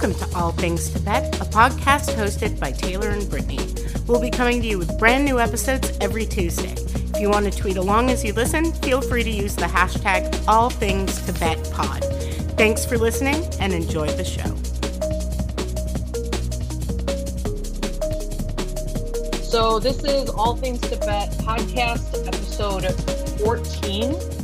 Welcome to All Things Tibet, a podcast hosted by Taylor and Brittany. We'll be coming to you with brand new episodes every Tuesday. If you want to tweet along as you listen, feel free to use the hashtag AllThingsTibetPod. Thanks for listening and enjoy the show. So this is All Things Tibet podcast episode 14.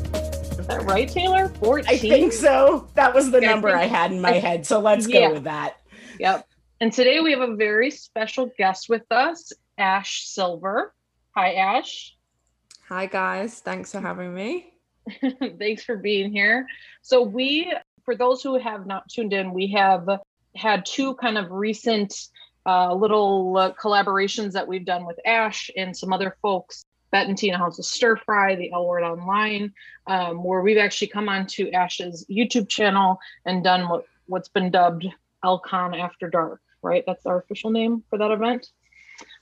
Is that right, Taylor? 14? I think so. That was the Yeah, I number think- I had in my head. So let's Yeah. go with that. Yep. And today we have a very special guest with us, Ash Silver. Hi, Ash. Hi guys, thanks for having me. Thanks for being here. So, we, for those who have not tuned in, we have had two kind of recent uh, little uh, collaborations that we've done with Ash and some other folks. Bette and Tina House of Stir Fry, the L Word Online, um, where we've actually come onto Ash's YouTube channel and done what, what's been dubbed Elcon After Dark, right? That's our official name for that event.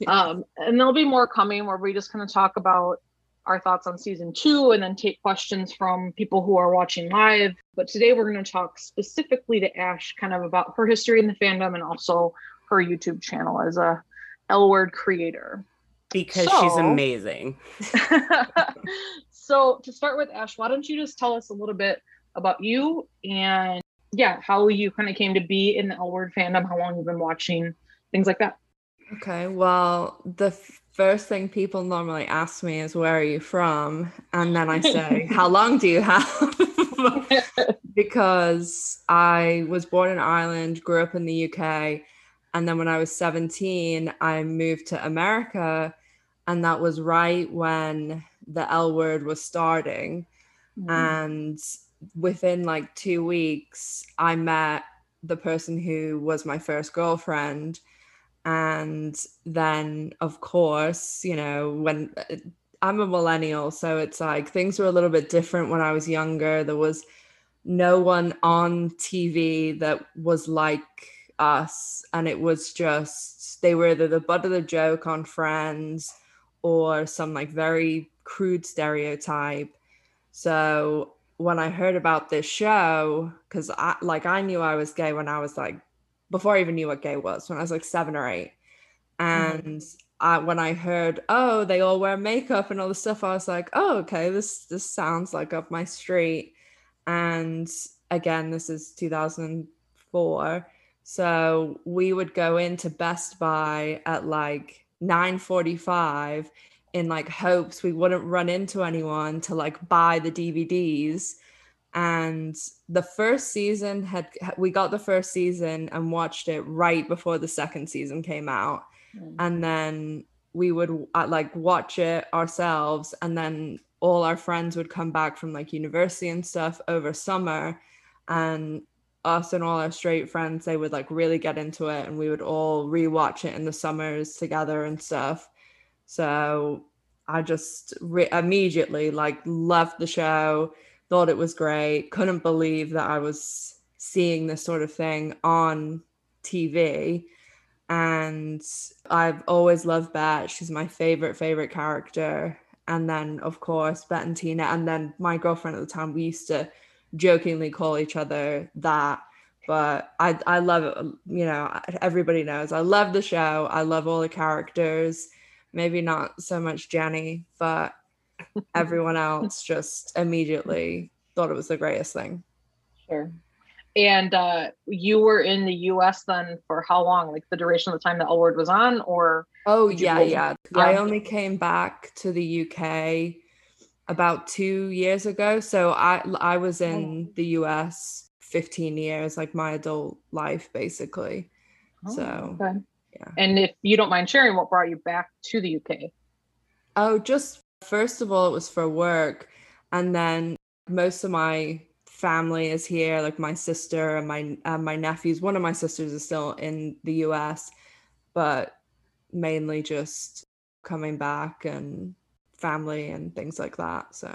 Um, and there'll be more coming where we just kind of talk about our thoughts on season two and then take questions from people who are watching live. But today we're going to talk specifically to Ash, kind of about her history in the fandom and also her YouTube channel as a L word creator. Because she's amazing. so to start with, Ash, why don't you just tell us a little bit about you and yeah, how you kind of came to be in the L word fandom, how long you've been watching, things like that. Okay, well, the f- first thing people normally ask me is where are you from? And then I say, how long do you have? because I was born in Ireland, grew up in the UK, and then when I was 17, I moved to America, and that was right when the L word was starting. Mm-hmm. and within like two weeks i met the person who was my first girlfriend and then of course you know when uh, i'm a millennial so it's like things were a little bit different when i was younger there was no one on tv that was like us and it was just they were either the butt of the joke on friends or some like very crude stereotype so when I heard about this show, because I like I knew I was gay when I was like before I even knew what gay was, when I was like seven or eight. Mm-hmm. And I, when I heard, oh, they all wear makeup and all this stuff, I was like, oh, okay, this this sounds like up my street. And again, this is 2004. So we would go into Best Buy at like 9:45 in like hopes we wouldn't run into anyone to like buy the DVDs. And the first season had we got the first season and watched it right before the second season came out. Mm. And then we would uh, like watch it ourselves and then all our friends would come back from like university and stuff over summer and us and all our straight friends they would like really get into it and we would all rewatch it in the summers together and stuff so I just re- immediately like loved the show, thought it was great, couldn't believe that I was seeing this sort of thing on TV. And I've always loved Bette. She's my favorite, favorite character. And then, of course, Bette and Tina. And then my girlfriend at the time, we used to jokingly call each other that. But I, I love it. You know, everybody knows I love the show. I love all the characters maybe not so much Jenny, but everyone else just immediately thought it was the greatest thing. Sure. And uh, you were in the US then for how long? Like the duration of the time that L word was on, or Oh yeah, yeah. Yeah. I only came back to the UK about 2 years ago. So I I was in the US 15 years like my adult life basically. So, okay. yeah. And if you don't mind sharing, what brought you back to the UK? Oh, just first of all, it was for work. And then most of my family is here, like my sister and my uh, my nephews. One of my sisters is still in the US, but mainly just coming back and family and things like that. So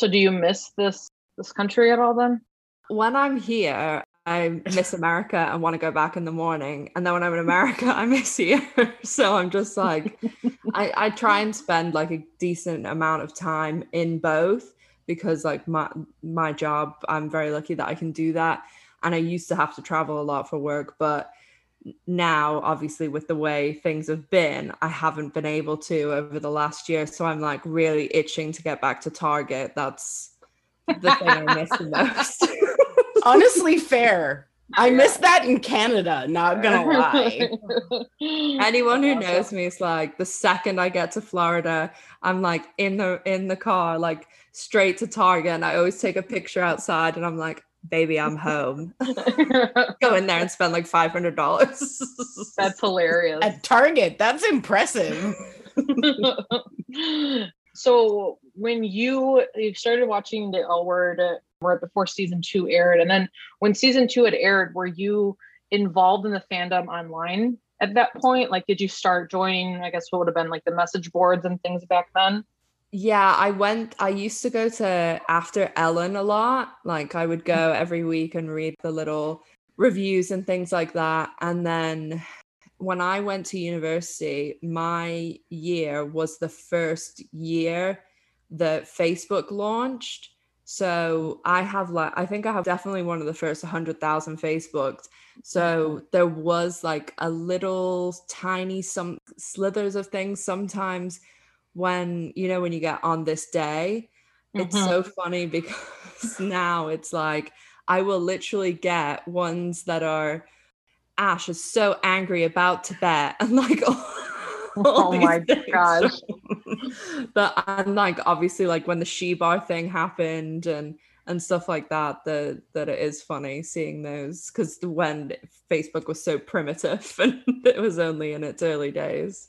So do you miss this this country at all then? when I'm here, I miss America and want to go back in the morning. And then when I'm in America, I miss here. so I'm just like, I, I try and spend like a decent amount of time in both because like my my job, I'm very lucky that I can do that. and I used to have to travel a lot for work, but now obviously with the way things have been i haven't been able to over the last year. So i'm like really itching to get back to target. That's the thing i miss the most. Honestly fair. I miss that in Canada, not gonna lie. Anyone who knows me is like the second I get to Florida, I'm like in the in the car, like straight to Target. And I always take a picture outside and I'm like, baby, I'm home. Go in there and spend like five hundred dollars. That's hilarious. At Target, that's impressive. so when you you started watching the L Word uh, right before season two aired, and then when season two had aired, were you involved in the fandom online at that point? Like, did you start joining? I guess what would have been like the message boards and things back then. Yeah, I went, I used to go to After Ellen a lot. Like, I would go mm-hmm. every week and read the little reviews and things like that. And then when I went to university, my year was the first year that Facebook launched. So I have like, I think I have definitely one of the first 100,000 Facebooks. So mm-hmm. there was like a little tiny, some slithers of things sometimes when you know when you get on this day it's mm-hmm. so funny because now it's like i will literally get ones that are ash is so angry about tibet and like oh my gosh. But and like obviously like when the shebar thing happened and and stuff like that that that it is funny seeing those because when facebook was so primitive and it was only in its early days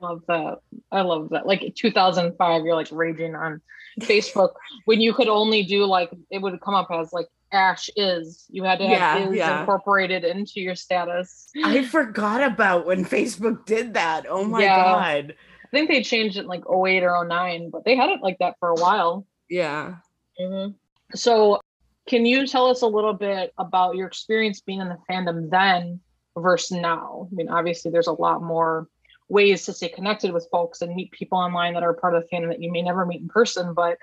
love that. I love that. Like 2005, you're like raging on Facebook when you could only do like it would come up as like Ash is. You had to have yeah, is yeah. incorporated into your status. I forgot about when Facebook did that. Oh my yeah. god. I think they changed it like 08 or 09, but they had it like that for a while. Yeah. Mm-hmm. So, can you tell us a little bit about your experience being in the fandom then versus now? I mean, obviously, there's a lot more ways to stay connected with folks and meet people online that are part of the fandom that you may never meet in person. But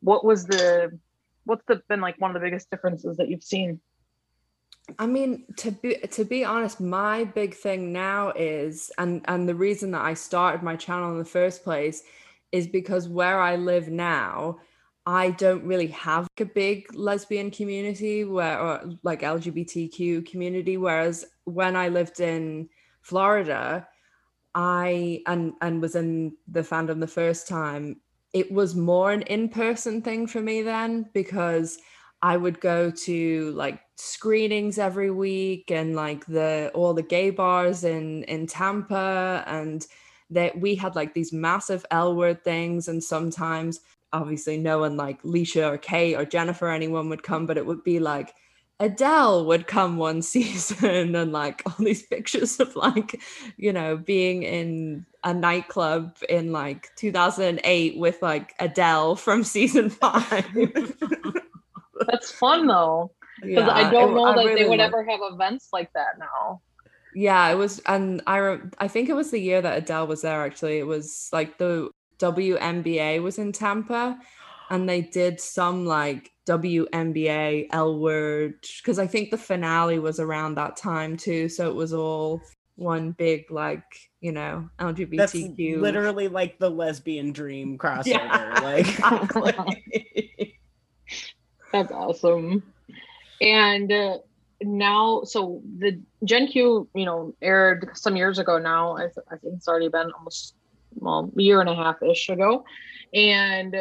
what was the what's the been like one of the biggest differences that you've seen? I mean, to be to be honest, my big thing now is, and and the reason that I started my channel in the first place is because where I live now, I don't really have a big lesbian community where or like LGBTQ community. Whereas when I lived in Florida, I and and was in the fandom the first time, it was more an in-person thing for me then because I would go to like screenings every week and like the all the gay bars in in Tampa and that we had like these massive L word things and sometimes obviously no one like Leisha or Kate or Jennifer or anyone would come, but it would be like Adele would come one season and like all these pictures of like, you know, being in a nightclub in like 2008 with like Adele from season five. That's fun though. Because yeah, I don't know it, that really they would ever have events like that now. Yeah, it was, and I re- I think it was the year that Adele was there. Actually, it was like the WNBA was in Tampa, and they did some like WNBA L word because I think the finale was around that time too. So it was all one big like you know LGBTQ. That's literally like the lesbian dream crossover. Yeah, like that's awesome. And uh, now, so the Gen Q, you know, aired some years ago now. I, th- I think it's already been almost well a year and a half ish ago, and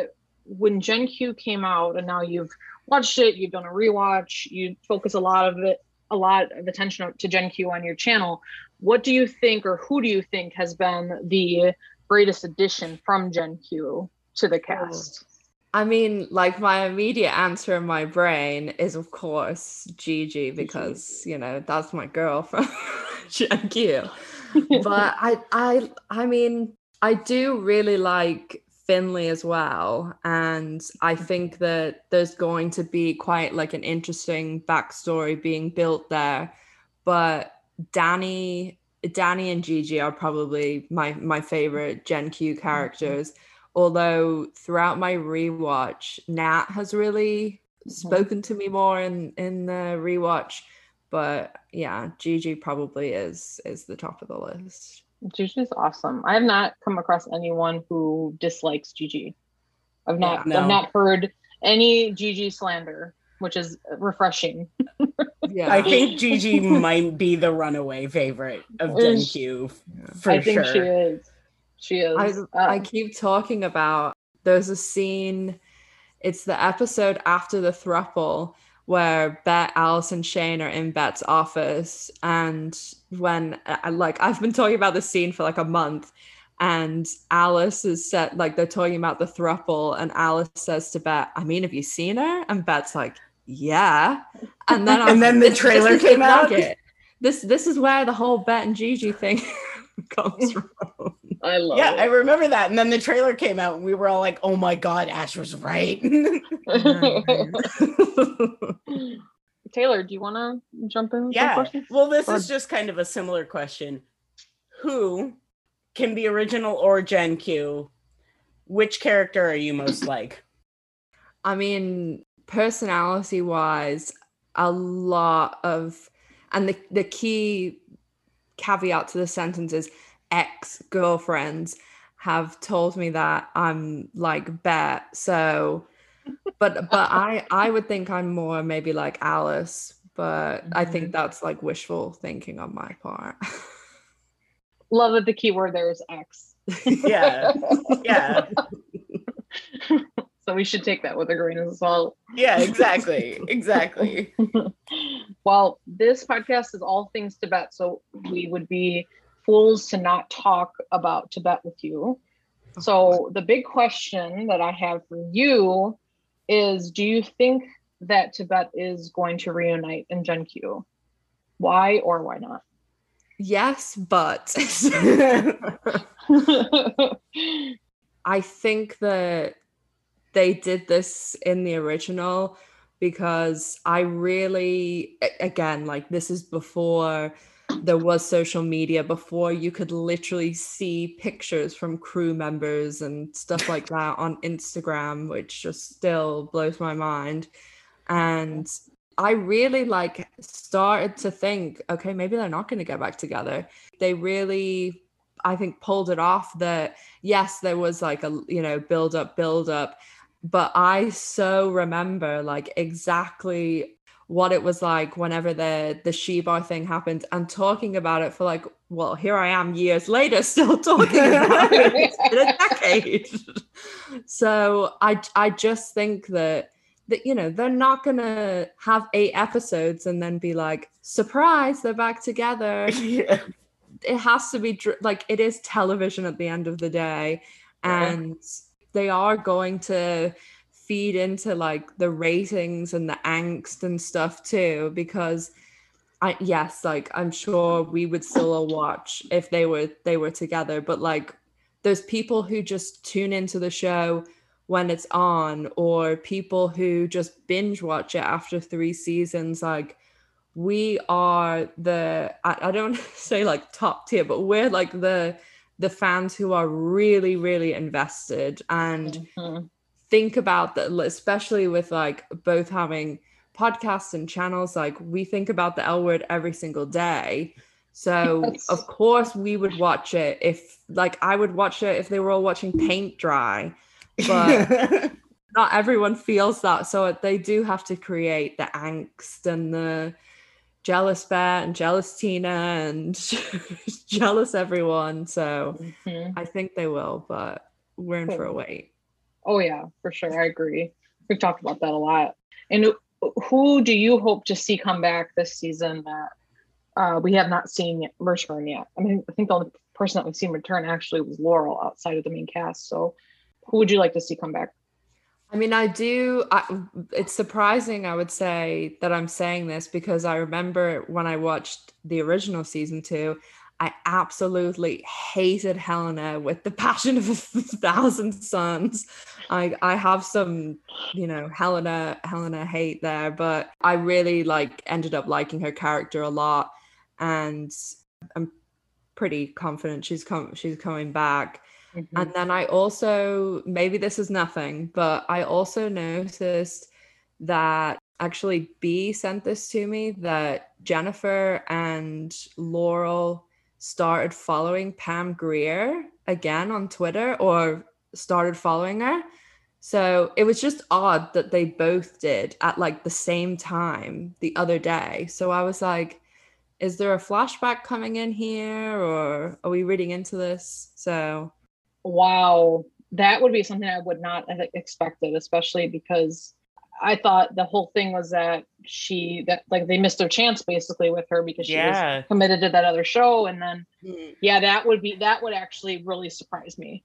when Gen Q came out and now you've watched it, you've done a rewatch, you focus a lot of it, a lot of attention to Gen Q on your channel. What do you think, or who do you think has been the greatest addition from Gen Q to the cast? I mean, like my immediate answer in my brain is, of course, Gigi because you know that's my girl from Gen Q. but I, I, I mean, I do really like Finley as well. And I think that there's going to be quite like an interesting backstory being built there. But Dani, Dani and Gigi are probably my my favorite Gen Q characters. Mm-hmm. Although throughout my rewatch, Nat has really spoken to me more in in the rewatch. But yeah, Gigi probably is is the top of the list. Gigi's awesome. I have not come across anyone who dislikes Gigi. I've not Yeah, no. I've not heard any Gigi slander, which is refreshing. Yeah, I think Gigi might be the runaway favorite of Gen Is- Q for I think she is. She is. I, I Um, keep talking about there's a scene it's the episode after the thruple where Bette, Alice, and Shane are in Bette's office. And when I like I've been talking about this scene for like a month, and Alice is set like they're talking about the thruple, and Alice says to Bette, I mean, have you seen her? And Bette's like, Yeah. And then And then the this- this trailer came out? nugget. This this is where the whole Bette and Gigi thing comes from. I love Yeah, I remember that. And then the trailer came out and we were all like, oh my God, Ash was right. Taylor, do you want to jump in? Yeah. questions? Well, this Go is just kind of a similar question. Who can be original or Gen Q? Which character are you most like? I mean, personality wise, a lot of, and the, the key caveat to the sentence is ex girlfriends have told me that I'm like Bette. So, but, but I, I would think I'm more maybe like Alice, but I think mm-hmm. that's like wishful thinking on my part. Love that the keyword there is X. Yeah. Yeah. so we should take that with a grain of salt. Yeah, exactly. Exactly. well, this podcast is all things Tibet, so we would be fools to not talk about Tibet with you. So the big question that I have for you is do you think that Tibet is going to reunite in Gen Q? Why or why not? yes, but I think that they did this in the original because I really, again, like this is before there was social media, before you could literally see pictures from crew members and stuff like that on Instagram, which just still blows my mind. And I really like started to think, okay, maybe they're not going to get back together. They really, I think, pulled it off that yes, there was like a, you know, build up, build up. But I so remember like exactly what it was like whenever the the Shebar thing happened and talking about it for like, well, here I am years later still talking about it. It's a decade. so I I just think that that you know they're not gonna have eight episodes and then be like surprise they're back together yeah. it has to be like it is television at the end of the day Yeah. They are going to feed into like the ratings and the angst and stuff too because I yes like I'm sure we would still watch if they were they were together but like there's people who just tune into the show when it's on or people who just binge watch it after three seasons like we are the I, I don't say like top tier but we're like the the fans who are really really invested and Mhm. think about that especially with like both having podcasts and channels like we think about the l word every single day so Yes. of course we would watch it if like i would watch it if they were all watching paint dry but not everyone feels that so they do have to create the angst and the jealous bear and jealous tina and jealous everyone so Mhm. i think they will but we're in for a wait Oh yeah, for sure. I agree. We've talked about that a lot. And who- do you hope to see come back this season that uh, we have not seen yet, return yet? I mean, I think the only person that we've seen return actually was Laurel outside of the main cast. So, who would you like to see come back? I mean, I do. I, it's surprising, I would say, that I'm saying this because I remember when I watched the original season two, I absolutely hated Helena with the passion of a thousand suns. I I have some, you know, Helena Helena hate there, but I really like ended up liking her character a lot, and I'm pretty confident she's com- she's coming back. Mhm. And then I also, maybe this is nothing, but I also noticed that actually B sent this to me that Jennifer and Laurel started following Pam Grier again on Twitter or started following her. So it was just odd that they both did at like the same time the other day. So I was like, is there a flashback coming in here or are we reading into this? So wow, that would be something I would not have expected, especially because I thought the whole thing was that she that like they missed their chance basically with her because she Yeah. was committed to that other show and then Hmm. yeah that would be that would actually really surprise me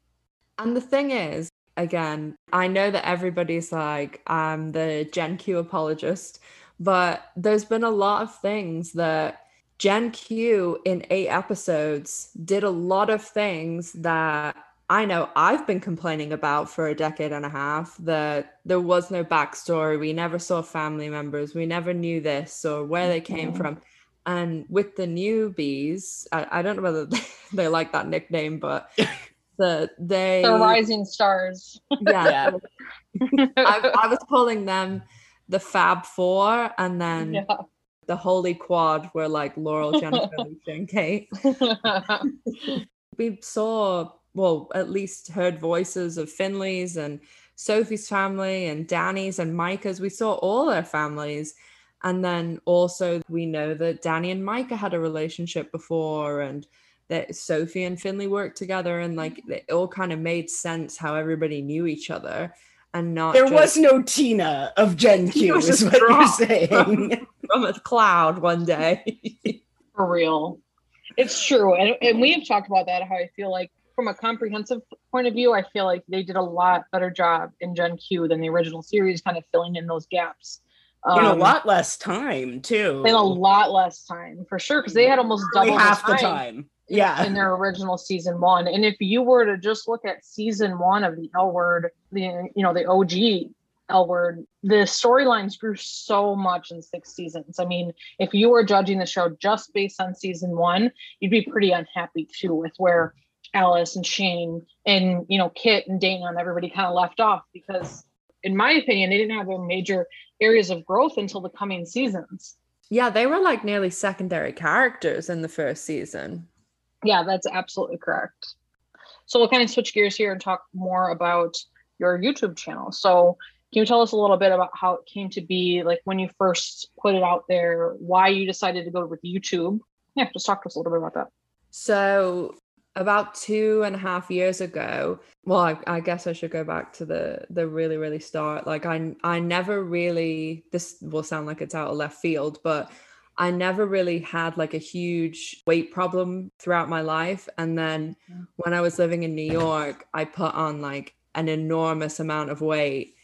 And the thing is, again, I know that everybody's like, I'm the Gen Q apologist, but there's been a lot of things that Gen Q in eight episodes did a lot of things that I know I've been complaining about for a decade and a half that there was no backstory. We never saw family members. We never knew this or where they came Mhm. from. And with the newbies, I, I don't know whether they like that nickname, but the they the rising stars yeah, Yeah. I, I was calling them the Fab Four, and then yeah the Holy Quad were like Laurel, Jennifer, Leisha, and Kate. We saw, well, at least heard voices of Finley's and Sophie's family and Dani's and Micah's. We saw all their families. And then also, we know that Dani and Micah had a relationship before, and that Sophie and Finley worked together, and like mm-hmm. it all kind of made sense how everybody knew each other, and not There just was no Tina of Gen Q, was is what you're saying. from a cloud one day. for real it's true and, and we have talked about that how i feel like from a comprehensive point of view i feel like they did a lot better job in gen q than the original series kind of filling in those gaps in a Um, lot less time, too. in a lot less time for sure because they had almost double half the the time, time. in- Yeah. in their original season one and if you were to just look at season one of the l word the you know the og l word the storylines grew so much in six seasons i mean if you were judging the show just based on season one you'd be pretty unhappy too with where alice and shane and you know kit and dana and everybody kind of left off because in my opinion they didn't have their major areas of growth until the coming seasons yeah, they were like nearly secondary characters in the first season. Yeah, that's absolutely correct. So we'll kind of switch gears here and talk more about your YouTube channel. So can you tell us a little bit about how it came to be, like when you first put it out there, why you decided to go with YouTube? Yeah, just talk to us a little bit about that. So about two and a half years ago, well, I, I guess I should go back to the the really really start. Like I I never really this will sound like it's out of left field, but I never really had like a huge weight problem throughout my life. And then mm. when I was living in New York, I put on like an enormous amount of weight.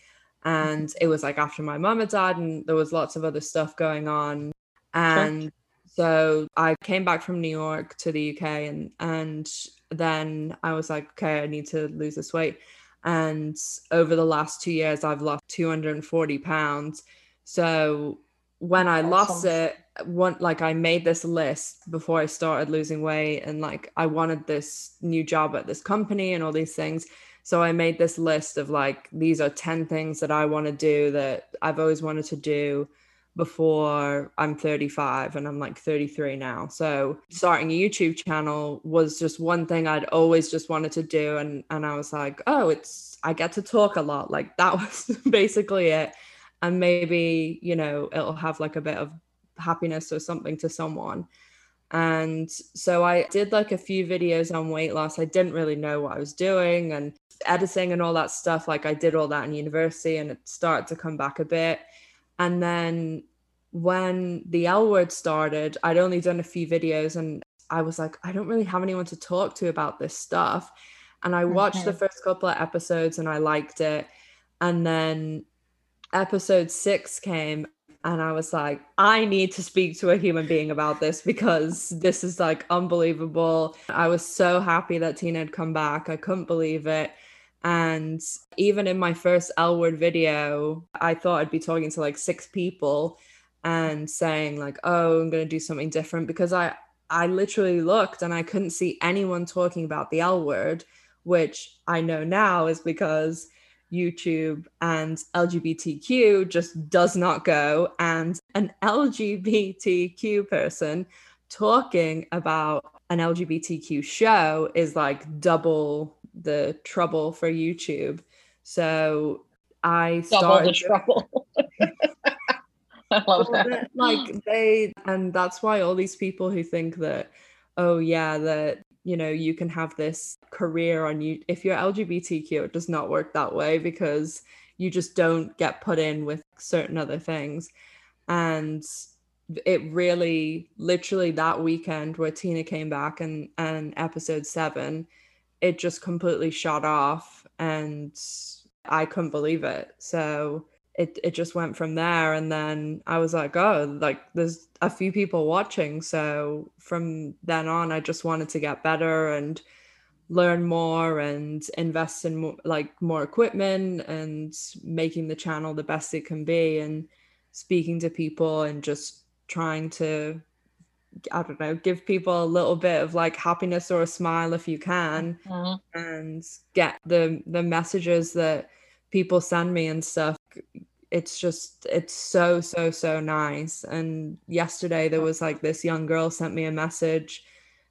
And it was like after my mom had died, and there was lots of other stuff going on. And so I came back from New York to the UK and and then I was like, okay, I need to lose this weight. And over the last two years, I've lost 240 pounds. So when I lost it, one like I made this list before I started losing weight, and like I wanted this new job at this company and all these things. So I made this list of like these are 10 things that I want to do that I've always wanted to do before I'm 35 and I'm like 33 now. So starting a YouTube channel was just one thing I'd always just wanted to do and and I was like, "Oh, it's I get to talk a lot." Like that was basically it. And maybe, you know, it'll have like a bit of happiness or something to someone. And so I did like a few videos on weight loss. I didn't really know what I was doing and editing and all that stuff. Like I did all that in university and it started to come back a bit. And then when the L word started, I'd only done a few videos and I was like, I don't really have anyone to talk to about this stuff. And I watched the Mhm. first couple of episodes and I liked it. And then episode six came and I was like, I need to speak to a human being about this because this is like unbelievable. I was so happy that Tina had come back. I couldn't believe it. And even in my first L word video, I thought I'd be talking to like six people and saying like, "Oh, I'm going to do something different" because I I literally looked and I couldn't see anyone talking about the L word, which I know now is because YouTube and LGBTQ just does not go. And an LGBTQ person talking about an LGBTQ show is like double the trouble for YouTube. So I Double the started trouble. I love well, that. that, like they and that's why all these people who think that oh yeah that you know you can have this career on you if you're lgbtq it does not work that way because you just don't get put in with certain other things and it really literally that weekend where tina came back and and episode seven it just completely shot off and i couldn't believe it so it, it just went from there. And then i was like oh like there's a few people watching. So from then on i just wanted to get better and learn more and invest in more, like more equipment and making the channel the best it can be and speaking to people and just trying to i don't know give people a little bit of like happiness or a smile if you can Mhm. and get the the messages that people send me and stuff it's just it's so so so nice. And yesterday there was like this young girl sent me a message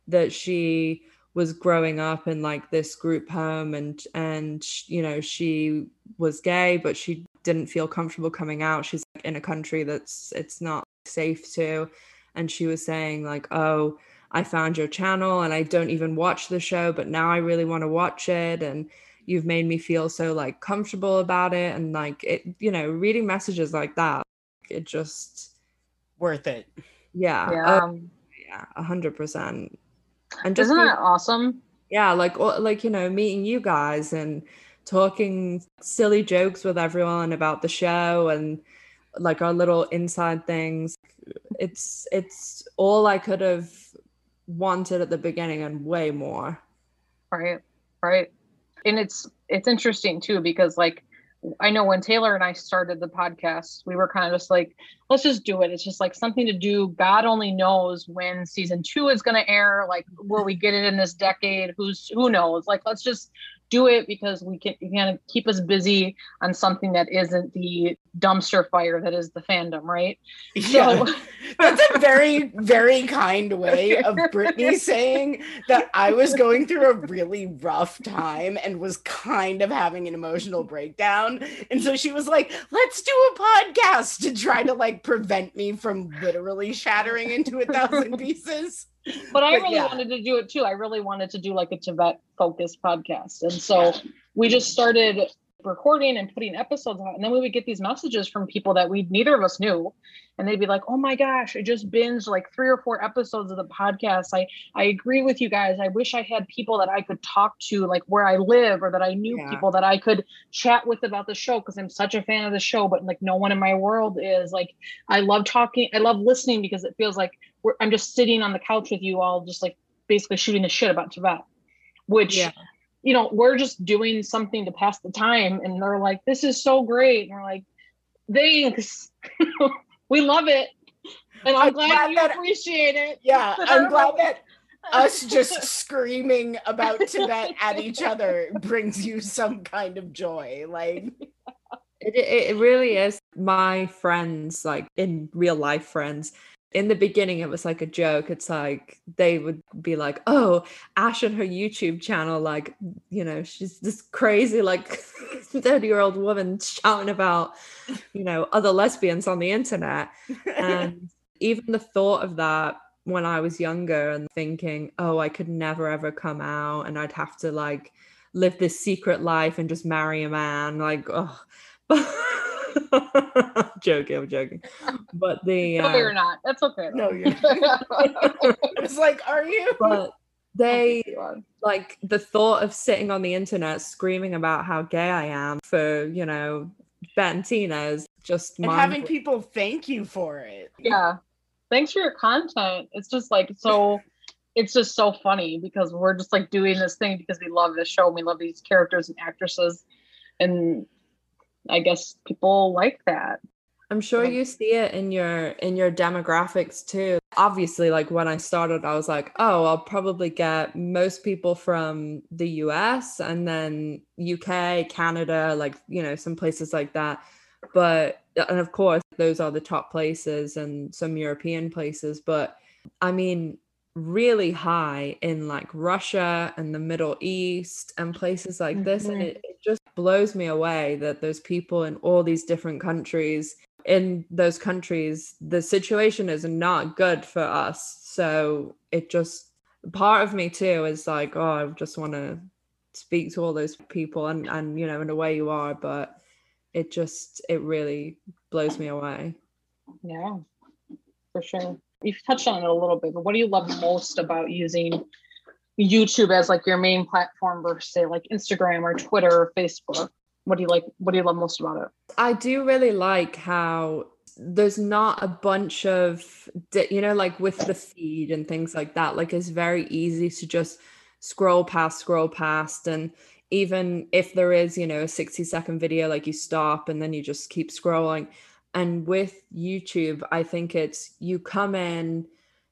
that she was growing up in like this group home and and you know she was gay but she didn't feel comfortable coming out. She's like, in a country that's it's not safe to. And she was saying like oh i found your channel and i don't even watch the show but now i really want to watch it. And you've made me feel so like comfortable about it and like it you know reading messages like that it just Worth it. yeah Yeah. oh, yeah a hundred percent and just Isn't be- that awesome? yeah like or, like you know meeting you guys and talking silly jokes with everyone about the show and like our little inside things it's it's all i could have wanted at the beginning and way more Right. Right. And it's it's interesting too because like I know when Taylor and I started the podcast, we were kind of just like, let's just do it. It's just like something to do. God only knows when season two is going to air. Like, will we get it in this decade? Who's who knows? Like, let's just do it because we can you can keep us busy on something that isn't the dumpster fire that is the fandom, right? Yeah. So That's a very, very kind way of Brittany saying that I was going through a really rough time and was kind of having an emotional breakdown. And so she was like, let's do a podcast to try to like prevent me from literally shattering into a thousand pieces. But I But really yeah. wanted to do it too. I really wanted to do like a Tibet focused podcast. And so we just started recording and putting episodes out. And then we would get these messages from people that we neither of us knew. And they'd be like, oh my gosh, I just binged like three or four episodes of the podcast. I, I agree with you guys. I wish I had people that I could talk to, like where I live, or that I knew Yeah. people that I could chat with about the show because I'm such a fan of the show, but like no one in my world is. Like, I love talking, I love listening because it feels like I'm just sitting on the couch with you all, just like basically shooting the shit about Tibet, which Yeah. you know we're just doing something to pass the time, and they're like, "This is so great," and we're like, "Thanks, we love it," and I'm, I'm glad, glad you that- appreciate it. Yeah, I'm glad that us just screaming about Tibet at each other brings you some kind of joy. Like, It, it, it really is. My friends, like in real life friends, in the beginning, it was like a joke. It's like they would be like, oh, Ash and her YouTube channel, like, you know, she's this crazy, like 30 year old woman shouting about, you know, other lesbians on the internet. And even the thought of that when I was younger and thinking, oh, I could never ever come out and I'd have to like live this secret life and just marry a man, like, oh, joking, I'm joking. But the No, you're uh, not. That's okay. no, you're. I was like, are you? but they like the thought of sitting on the internet screaming about how gay I am for you know Ben Tina is just And mind- having people thank you for it. yeah thanks for your content it's just like so it's just so funny because we're just like doing this thing because we love this show and we love these characters and actresses and i guess people like that I'm sure you see it in your in your demographics too. Obviously, like when I started, I was like, oh, I'll probably get most people from the US and then UK, Canada, like, you know, some places like that. But and of course, those are the top places and some European places. But I mean, really high in like Russia and the Middle East and places like this. And Mhm. it, it just blows me away that there's people in all these different countries. In those countries, the situation is not good for us. So it just, part of me too is like, oh, I just want to speak to all those people and, and, you know, in a way you are, but it just, it really blows me away. Yeah, for sure. You've touched on it a little bit, but what do you love most about using YouTube as like your main platform versus say like Instagram or Twitter or Facebook? What do you like? What do you love most about it? I do really like how there's not a bunch of you know like with the feed and things like that like it's very easy to just scroll past scroll past and even if there is you know a 60 second video like you stop and then you just keep scrolling and with YouTube I think it's you come in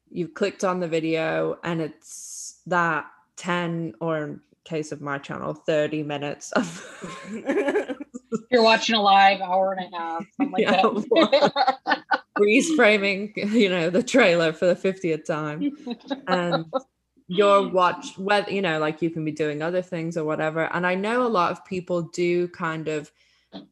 you've clicked on the video and it's that 10 or in case of my channel 30 minutes of You're watching a live hour and a half, something like Yeah, that. freeze framing, you know, the trailer for the 50th time. And your watch, whether, you know, like you can be doing other things or whatever. And I know a lot of people do kind of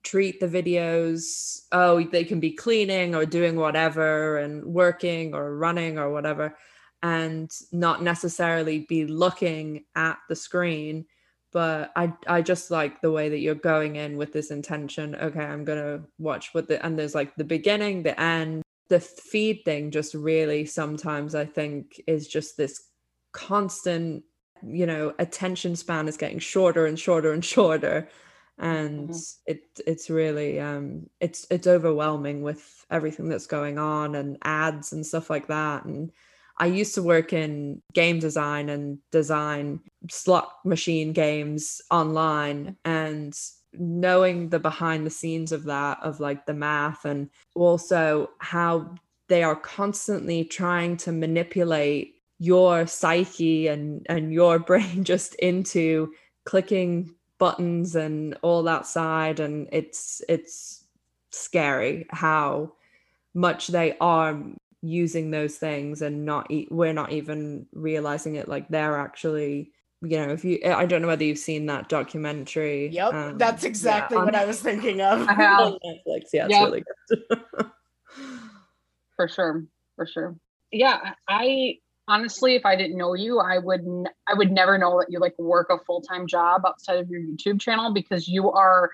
treat the videos, oh, they can be cleaning or doing whatever and working or running or whatever, and not necessarily be looking at the screen but I I just like the way that you're going in with this intention. Okay, I'm gonna watch what the and there's like the beginning, the end, the feed thing. Just really sometimes I think is just this constant, you know, attention span is getting shorter and shorter and shorter, and it it's really um it's it's overwhelming with everything that's going on and ads and stuff like that. And I used to work in game design and design slot machine games online. And knowing the behind the scenes of that of like the math and also how they are constantly trying to manipulate your psyche and and your brain just into clicking buttons and all that side and it's it's scary how much they are using those things and not e- we're not even realizing it like they're actually you know if you i don't know whether you've seen that documentary Yep, um, that's exactly on- what I was thinking of. I have on netflix yeah it's Yep. really good for sure, for sure. Yeah, I honestly, if I didn't know you, I would n- I would never know that you like work a full time job outside of your YouTube channel because you are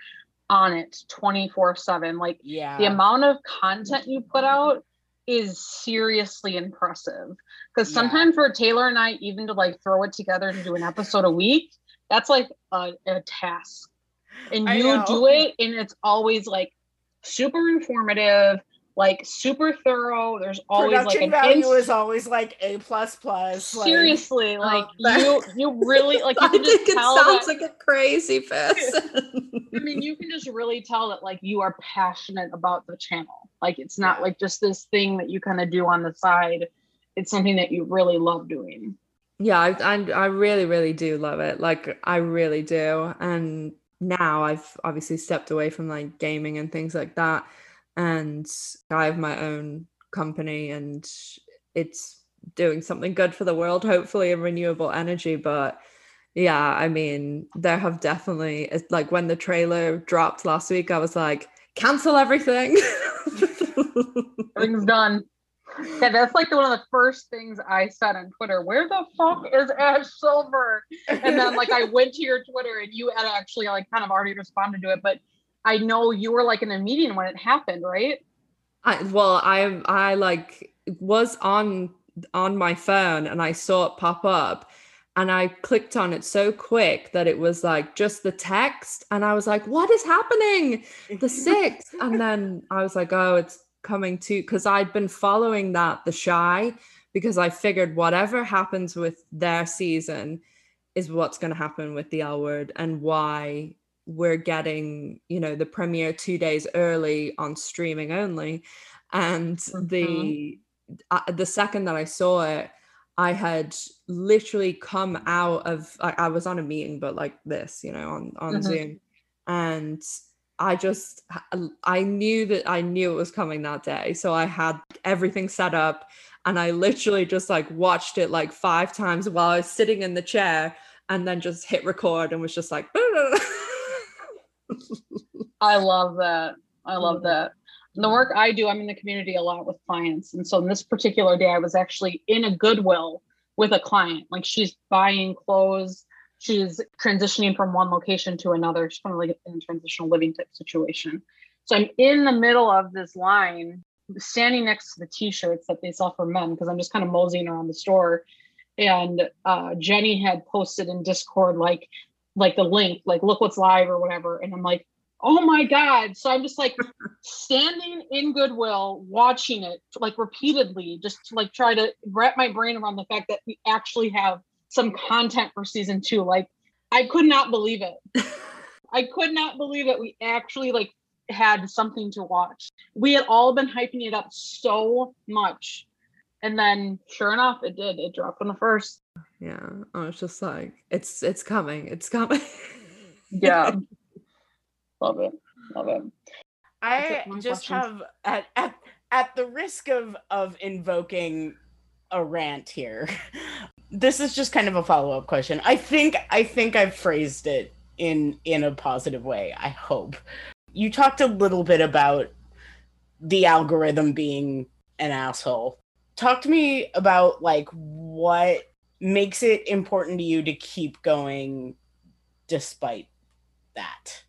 on it twenty four seven. Like yeah. the amount of content you put out is seriously impressive because Yeah. sometimes for taylor and i even to like throw it together to do an episode a week that's like a, a task and you do it and it's always like super informative like super thorough there's always Production like value ins- is always like A plus plus. seriously oh, like that- you you really like you i think it sounds that, like a crazy person I mean, you can just really tell that like you are passionate about the channel. Like it's not like just this thing that you kind of do on the side. It's something that you really love doing. yeah I, I i really really do love it like i really do and now i've obviously stepped away from like gaming and things like that and i have my own company and it's doing something good for the world hopefully in renewable energy but yeah i mean there have definitely like when the trailer dropped last week i was like cancel everything Everything's done. Yeah, that's like one of the first things I said on Twitter. Where the fuck is Ash Silver? And then like I went to your Twitter and you had actually like kind of already responded to it, but I know you were like in a meeting when it happened, right? I, well, I I like was on on my phone and I saw it pop up and I clicked on it so quick that it was like just the text and I was like, what is happening? The sixth. and then I was like, oh, it's coming to because I'd been following that the Chi because I figured whatever happens with their season is what's going to happen with the L word and why we're getting you know the premiere two days early on streaming only and mm-hmm. the uh, the second that i saw it i had literally come out of I, I was on a meeting but like this you know on on mm-hmm. zoom and I just I knew that I knew it was coming that day. So I had everything set up and I literally just like watched it like five times while I was sitting in the chair and then just hit record and was just like I love that. I love that. And the work I do, I'm in the community a lot with clients. And so in this particular day, I was actually in a Goodwill with a client. Like she's buying clothes she's transitioning from one location to another. She's kind of like in a transitional living type situation. So I'm in the middle of this line, standing next to the t-shirts that they sell for men, because I'm just kind of moseying around the store. And uh, Jenny had posted in Discord like like the link, like look what's live or whatever. And I'm like, oh my God. So I'm just like standing in Goodwill watching it like repeatedly, just to like try to wrap my brain around the fact that we actually have some content for season two. Like I could not believe it. I could not believe that we actually like had something to watch. We had all been hyping it up so much. And then sure enough, it did. It dropped on the first. Yeah. I was just like, it's it's coming. It's coming. yeah. Love it. Love it. I just questions. have at, at at the risk of of invoking a rant here. This is just kind of a follow-up question. I think I think I've phrased it in in a positive way. I hope. You talked a little bit about the algorithm being an asshole. Talk to me about like what makes it important to you to keep going despite that.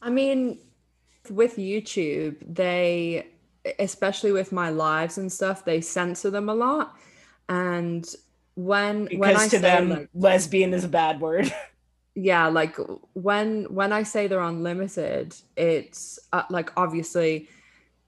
I mean, with YouTube, they especially with my lives and stuff, they censor them a lot and when because when I to them like, lesbian is a bad word yeah like when when i say they're unlimited it's uh, like obviously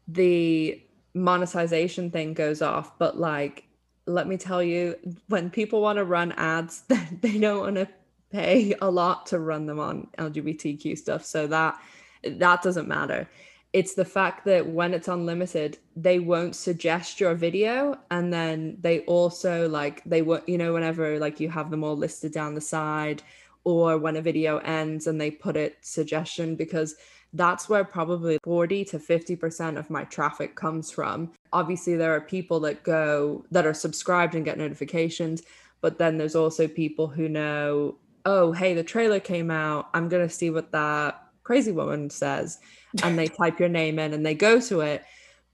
the monetization thing goes off but like let me tell you when people want to run ads they don't want to pay a lot to run them on lgbtq stuff so that that doesn't matter. It's the fact that when it's unlimited they won't suggest your video and then they also like they won't you know whenever like you have them all listed down the side or when a video ends and they put it suggestion because that's where probably 40 to 50% of my traffic comes from. Obviously, there are people that go that are subscribed and get notifications, but then there's also people who know, oh, hey, the trailer came out. I'm going to see what that crazy woman says and they type your name in and they go to it.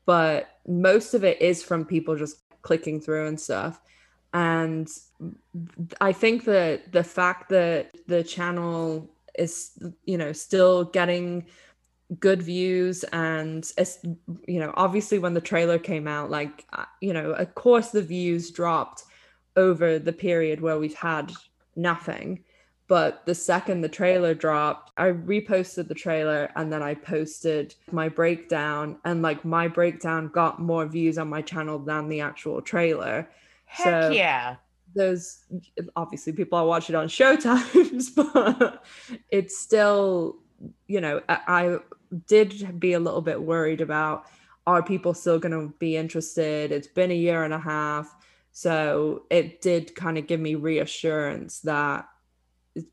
But most of it is from people just clicking through and stuff. And I think that the fact that the channel is, you know, still getting good views and it's you know obviously when the trailer came out like uh, you know of course the views dropped over the period where we've had nothing but the second the trailer dropped, I reposted the trailer and then I posted my breakdown. And like my breakdown got more views on my channel than the actual trailer. Heck so yeah. There's obviously people are watching on showtimes, but it's still, you know, I did be a little bit worried about are people still going to be interested? It's been a year and a half. So it did kind of give me reassurance that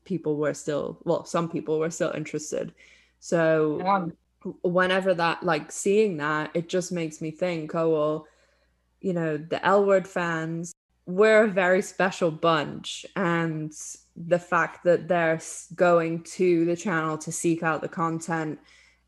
people were still well some people were still interested so yeah. whenever that like seeing that it just makes me think oh well you know the l word fans we're a very special bunch and the fact that they're going to the channel to seek out the content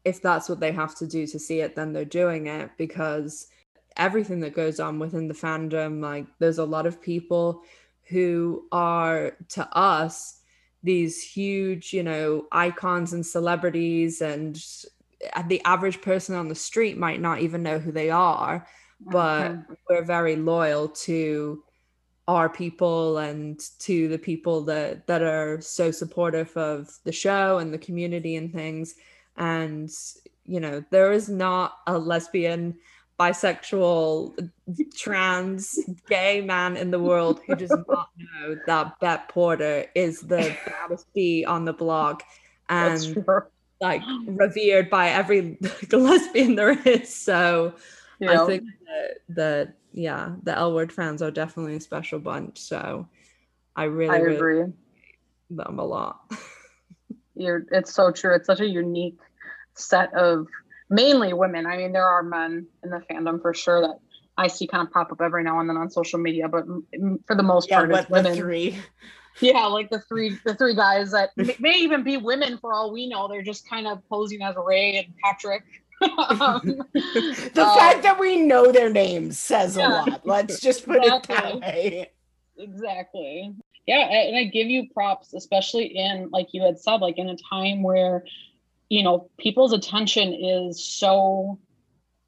if that's what they have to do to see it then they're doing it because everything that goes on within the fandom like there's a lot of people who are to us these huge, you know, icons and celebrities, and the average person on the street might not even know who they are, but we're very loyal to our people and to the people that that are so supportive of the show and the community and things and you know there is not a lesbian bisexual, trans, gay man in the world who does not know that Bette Porter is the baddest bee on the block That's and like revered by every lesbian there is. So. I think that, that yeah, the L Word fans are definitely a special bunch. So I really, I agree. like them a lot. You're it's so true. It's such a unique set of mainly women. I mean, there are men in the fandom for sure that I see kind of pop up every now and then on social media, but for the most Yeah, part, it's the women. three? Yeah, like the three the three guys that may, may even be women for all we know. They're just kind of posing as Ray and Patrick. Um, The uh, fact that we know their names says a lot. Let's just put it that way. exactly yeah and i give you props especially in like you had said like in a time where you know people's attention is so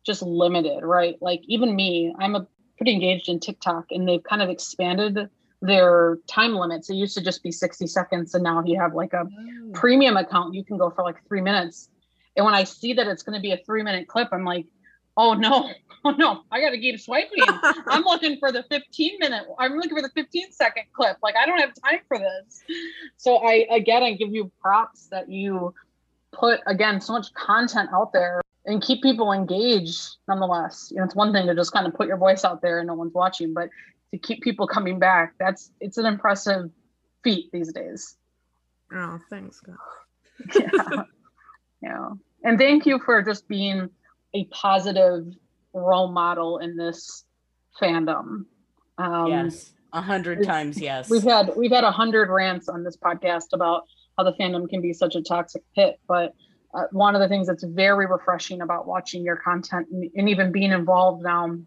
just limited right? Like even me i'm a pretty engaged in tiktok and they've kind of expanded their time limits. It used to just be 60 seconds and now if you have like a oh. premium account you can go for like three minutes. And when i see that it's going to be a three minute clip i'm like oh no oh no i gotta keep swiping I'm looking for the 15 minute. I'm looking for the 15 second clip. Like I don't have time for this. So I again I give you props that you put again so much content out there and keep people engaged nonetheless. You know, it's one thing to just kind of put your voice out there and no one's watching, but to keep people coming back, that's it's an impressive feat these days. oh, thanks, God. yeah. yeah. And thank you for just being a positive role model in this fandom. Um, yes. A hundred times yes. We've had we've had a hundred rants on this podcast about how the fandom can be such a toxic pit, but uh, one of the things that's very refreshing about watching your content and, and even being involved now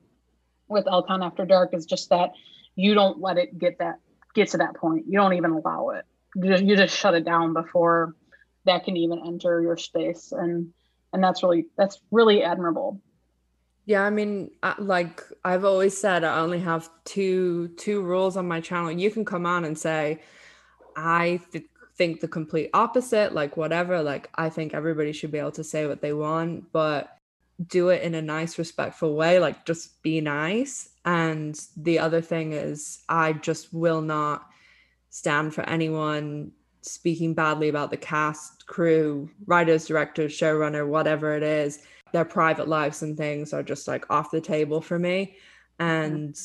with Elcon After Dark is just that you don't let it get that get to that point. You don't even allow it. You just, you just shut it down before that can even enter your space, and and that's really that's really admirable. Yeah, I mean, like I've always said, I only have two two rules on my channel. You can come on and say, I th- think the complete opposite, like whatever. Like I think everybody should be able to say what they want, but do it in a nice, respectful way. Like just be nice. And the other thing is, I just will not stand for anyone speaking badly about the cast, crew, writers, directors, showrunner, whatever it is their private lives and things are just like off the table for me. And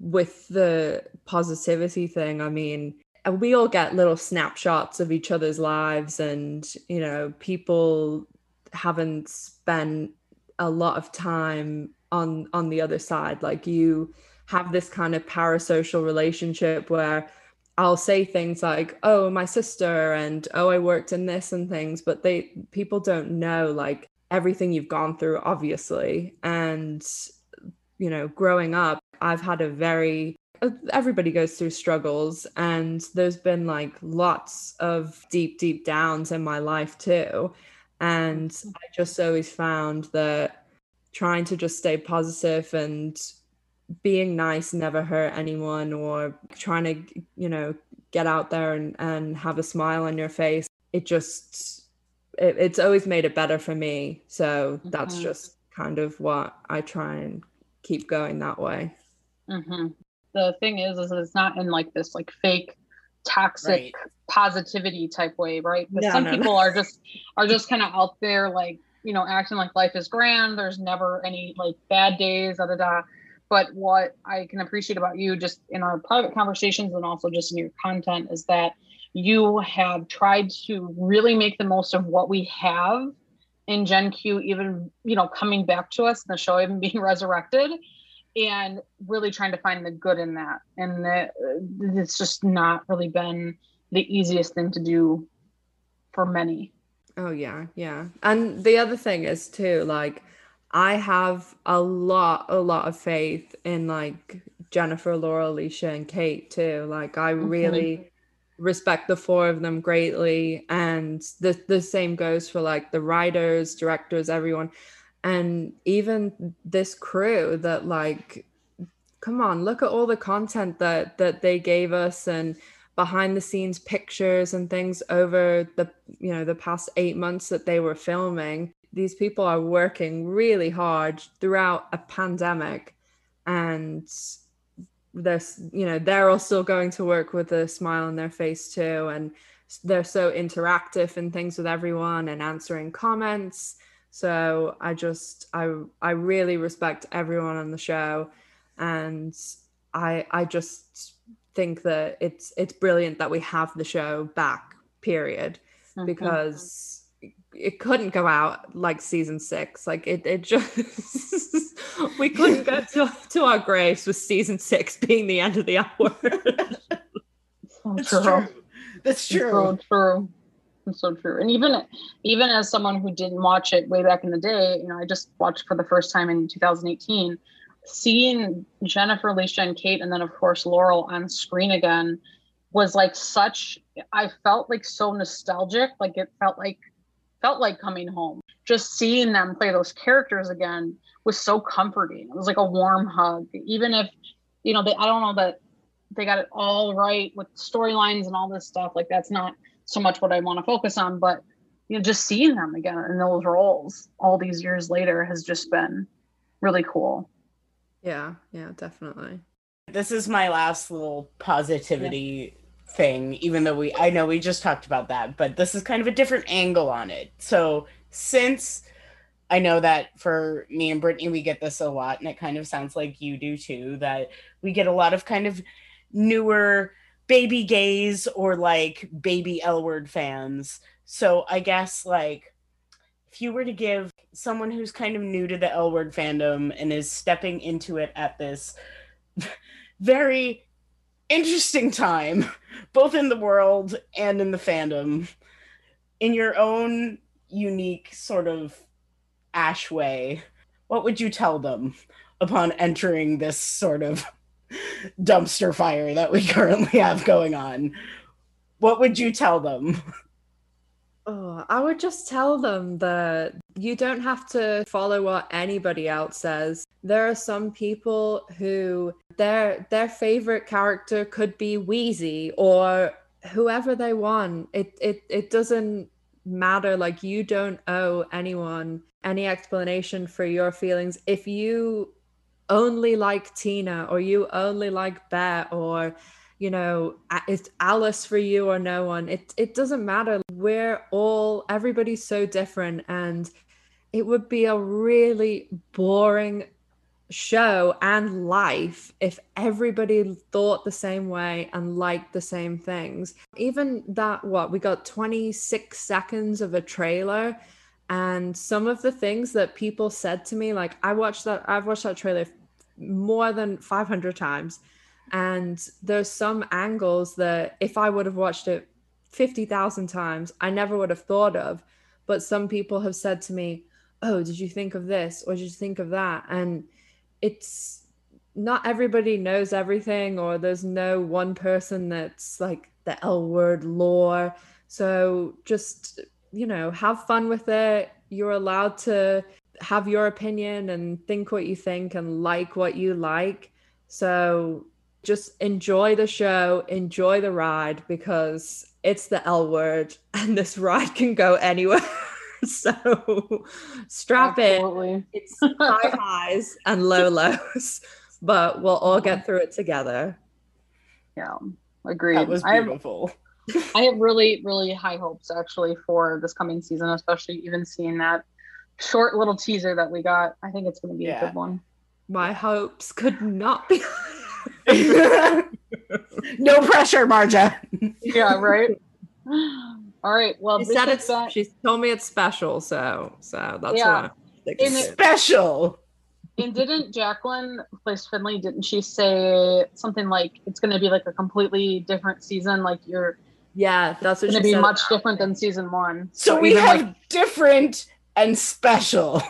with the positivity thing, I mean, we all get little snapshots of each other's lives, and you know, people haven't spent a lot of time on on the other side. Like you have this kind of parasocial relationship where I'll say things like, "Oh, my sister," and "Oh, I worked in this," and things, but they people don't know like everything you've gone through, obviously. And, you know, growing up, I've had a very, uh, everybody goes through struggles, and there's been like lots of deep, deep downs in my life too. And I just always found that trying to just stay positive and being nice never hurt anyone or trying to, you know, get out there and, and have a smile on your face. It just, it, it's always made it better for me. So that's Mhm. just kind of what I try and keep going that way. hmm The thing is, is it's not in like this like fake toxic Right. positivity type way, right? But No, some no, no. people are just are just kind of out there like you know acting like life is grand. There's never any like bad days, da da da. But what I can appreciate about you, just in our private conversations and also just in your content, is that you have tried to really make the most of what we have in Gen Q, even you know coming back to us, and the show even being resurrected, and really trying to find the good in that. And that, uh, it's just not really been the easiest thing to do for many. Oh yeah, yeah. And the other thing is too, like I have a lot, a lot of faith in like Jennifer, Laurel, Leisha, and Kate too. Like I Mhm. really respect the four of them greatly. And the the same goes for like the writers, directors, everyone. And even this crew that like come on, look at all the content that that they gave us and behind the scenes pictures and things over the you know the past 8 months that they were filming these people are working really hard throughout a pandemic and there's you know they're all still going to work with a smile on their face too and they're so interactive and things with everyone and answering comments. So I just I I really respect everyone on the show and I I just think that it's it's brilliant that we have the show back period mm-hmm. because it couldn't go out like season six. Like it, it just we couldn't go to, to our graves with season six being the end of the hour. That's true. true. That's true. so true. It's so true. And even even as someone who didn't watch it way back in the day, you know, I just watched for the first time in 2018. Seeing Jennifer, Leisha, and Kate, and then of course Laurel on screen again was like such. I felt like so nostalgic. Like it felt like felt like coming home. Just seeing them play those characters again was so comforting. It was like a warm hug. Even if, you know, they I don't know that they got it all right with storylines and all this stuff. Like that's not so much what I want to focus on, but you know, just seeing them again in those roles all these years later has just been really cool. Yeah, yeah, definitely. This is my last little positivity thing even though we i know we just talked about that but this is kind of a different angle on it. So since i know that for me and brittany we get this a lot and it kind of sounds like you do too that we get a lot of kind of newer baby gays or like baby l word fans. So i guess like if you were to give someone who's kind of new to the l word fandom and is stepping into it at this very interesting time, both in the world and in the fandom, in your own unique sort of ash way. What would you tell them upon entering this sort of dumpster fire that we currently have going on? What would you tell them? Oh, I would just tell them that you don't have to follow what anybody else says. There are some people who their their favorite character could be Wheezy or whoever they want. It it it doesn't matter like you don't owe anyone any explanation for your feelings if you only like Tina or you only like Bette or you know it's alice for you or no one. It it doesn't matter. We're all everybody's so different and it would be a really boring show and life if everybody thought the same way and liked the same things. Even that what we got 26 seconds of a trailer and some of the things that people said to me like i watched that i've watched that trailer more than 500 times and there's some angles that if I would have watched it 50,000 times, I never would have thought of. But some people have said to me, Oh, did you think of this? Or did you think of that? And it's not everybody knows everything, or there's no one person that's like the L word lore. So just, you know, have fun with it. You're allowed to have your opinion and think what you think and like what you like. So just enjoy the show, enjoy the ride because it's the L word and this ride can go anywhere. so strap Absolutely. in. It's high highs and low lows, but we'll all get through it together. Yeah, agreed. That was beautiful. I have, I have really, really high hopes actually for this coming season, especially even seeing that short little teaser that we got. I think it's going to be yeah. a good one. My hopes could not be no pressure, Marja. yeah, right. All right. Well, she said it's. That... She told me it's special, so so that's yeah. what. It's special. And didn't Jacqueline place Finley? Didn't she say something like it's going to be like a completely different season? Like you're. Yeah, that's going to be much different than season one. So, so we have like... different and special.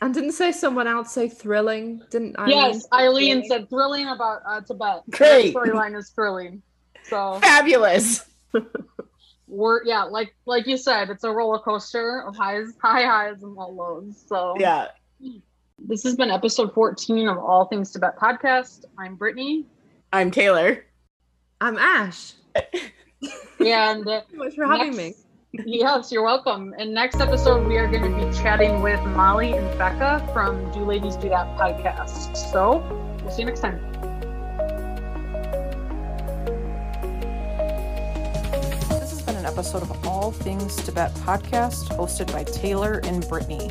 And didn't say someone else say thrilling? Didn't Ilene Yes, Ilene thrilling? said thrilling about uh, Tibette. Great. Storyline is thrilling. So fabulous. We're yeah, like like you said, it's a roller coaster of highs, high highs and low lows. So yeah. This has been episode 14 of All Things Tibette podcast. I'm Brittany. I'm Taylor. I'm Ash. and uh, Thanks for having next, me yes, you're welcome. And next episode, we are going to be chatting with Molly and Becca from Do Ladies Do That podcast. So we'll see you next time. This has been an episode of All Things Tibette podcast hosted by Taylor and Brittany.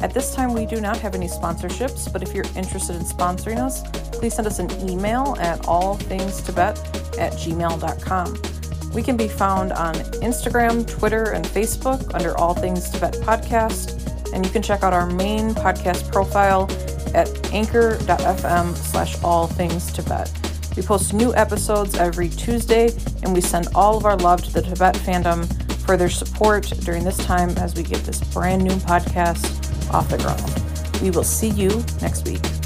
At this time, we do not have any sponsorships, but if you're interested in sponsoring us, please send us an email at allthingstibet at gmail.com. We can be found on Instagram, Twitter, and Facebook under All Things Tibette Podcast, and you can check out our main podcast profile at anchor.fm slash all things Tibette. We post new episodes every Tuesday, and we send all of our love to the Tibette fandom for their support during this time as we get this brand new podcast off the ground. We will see you next week.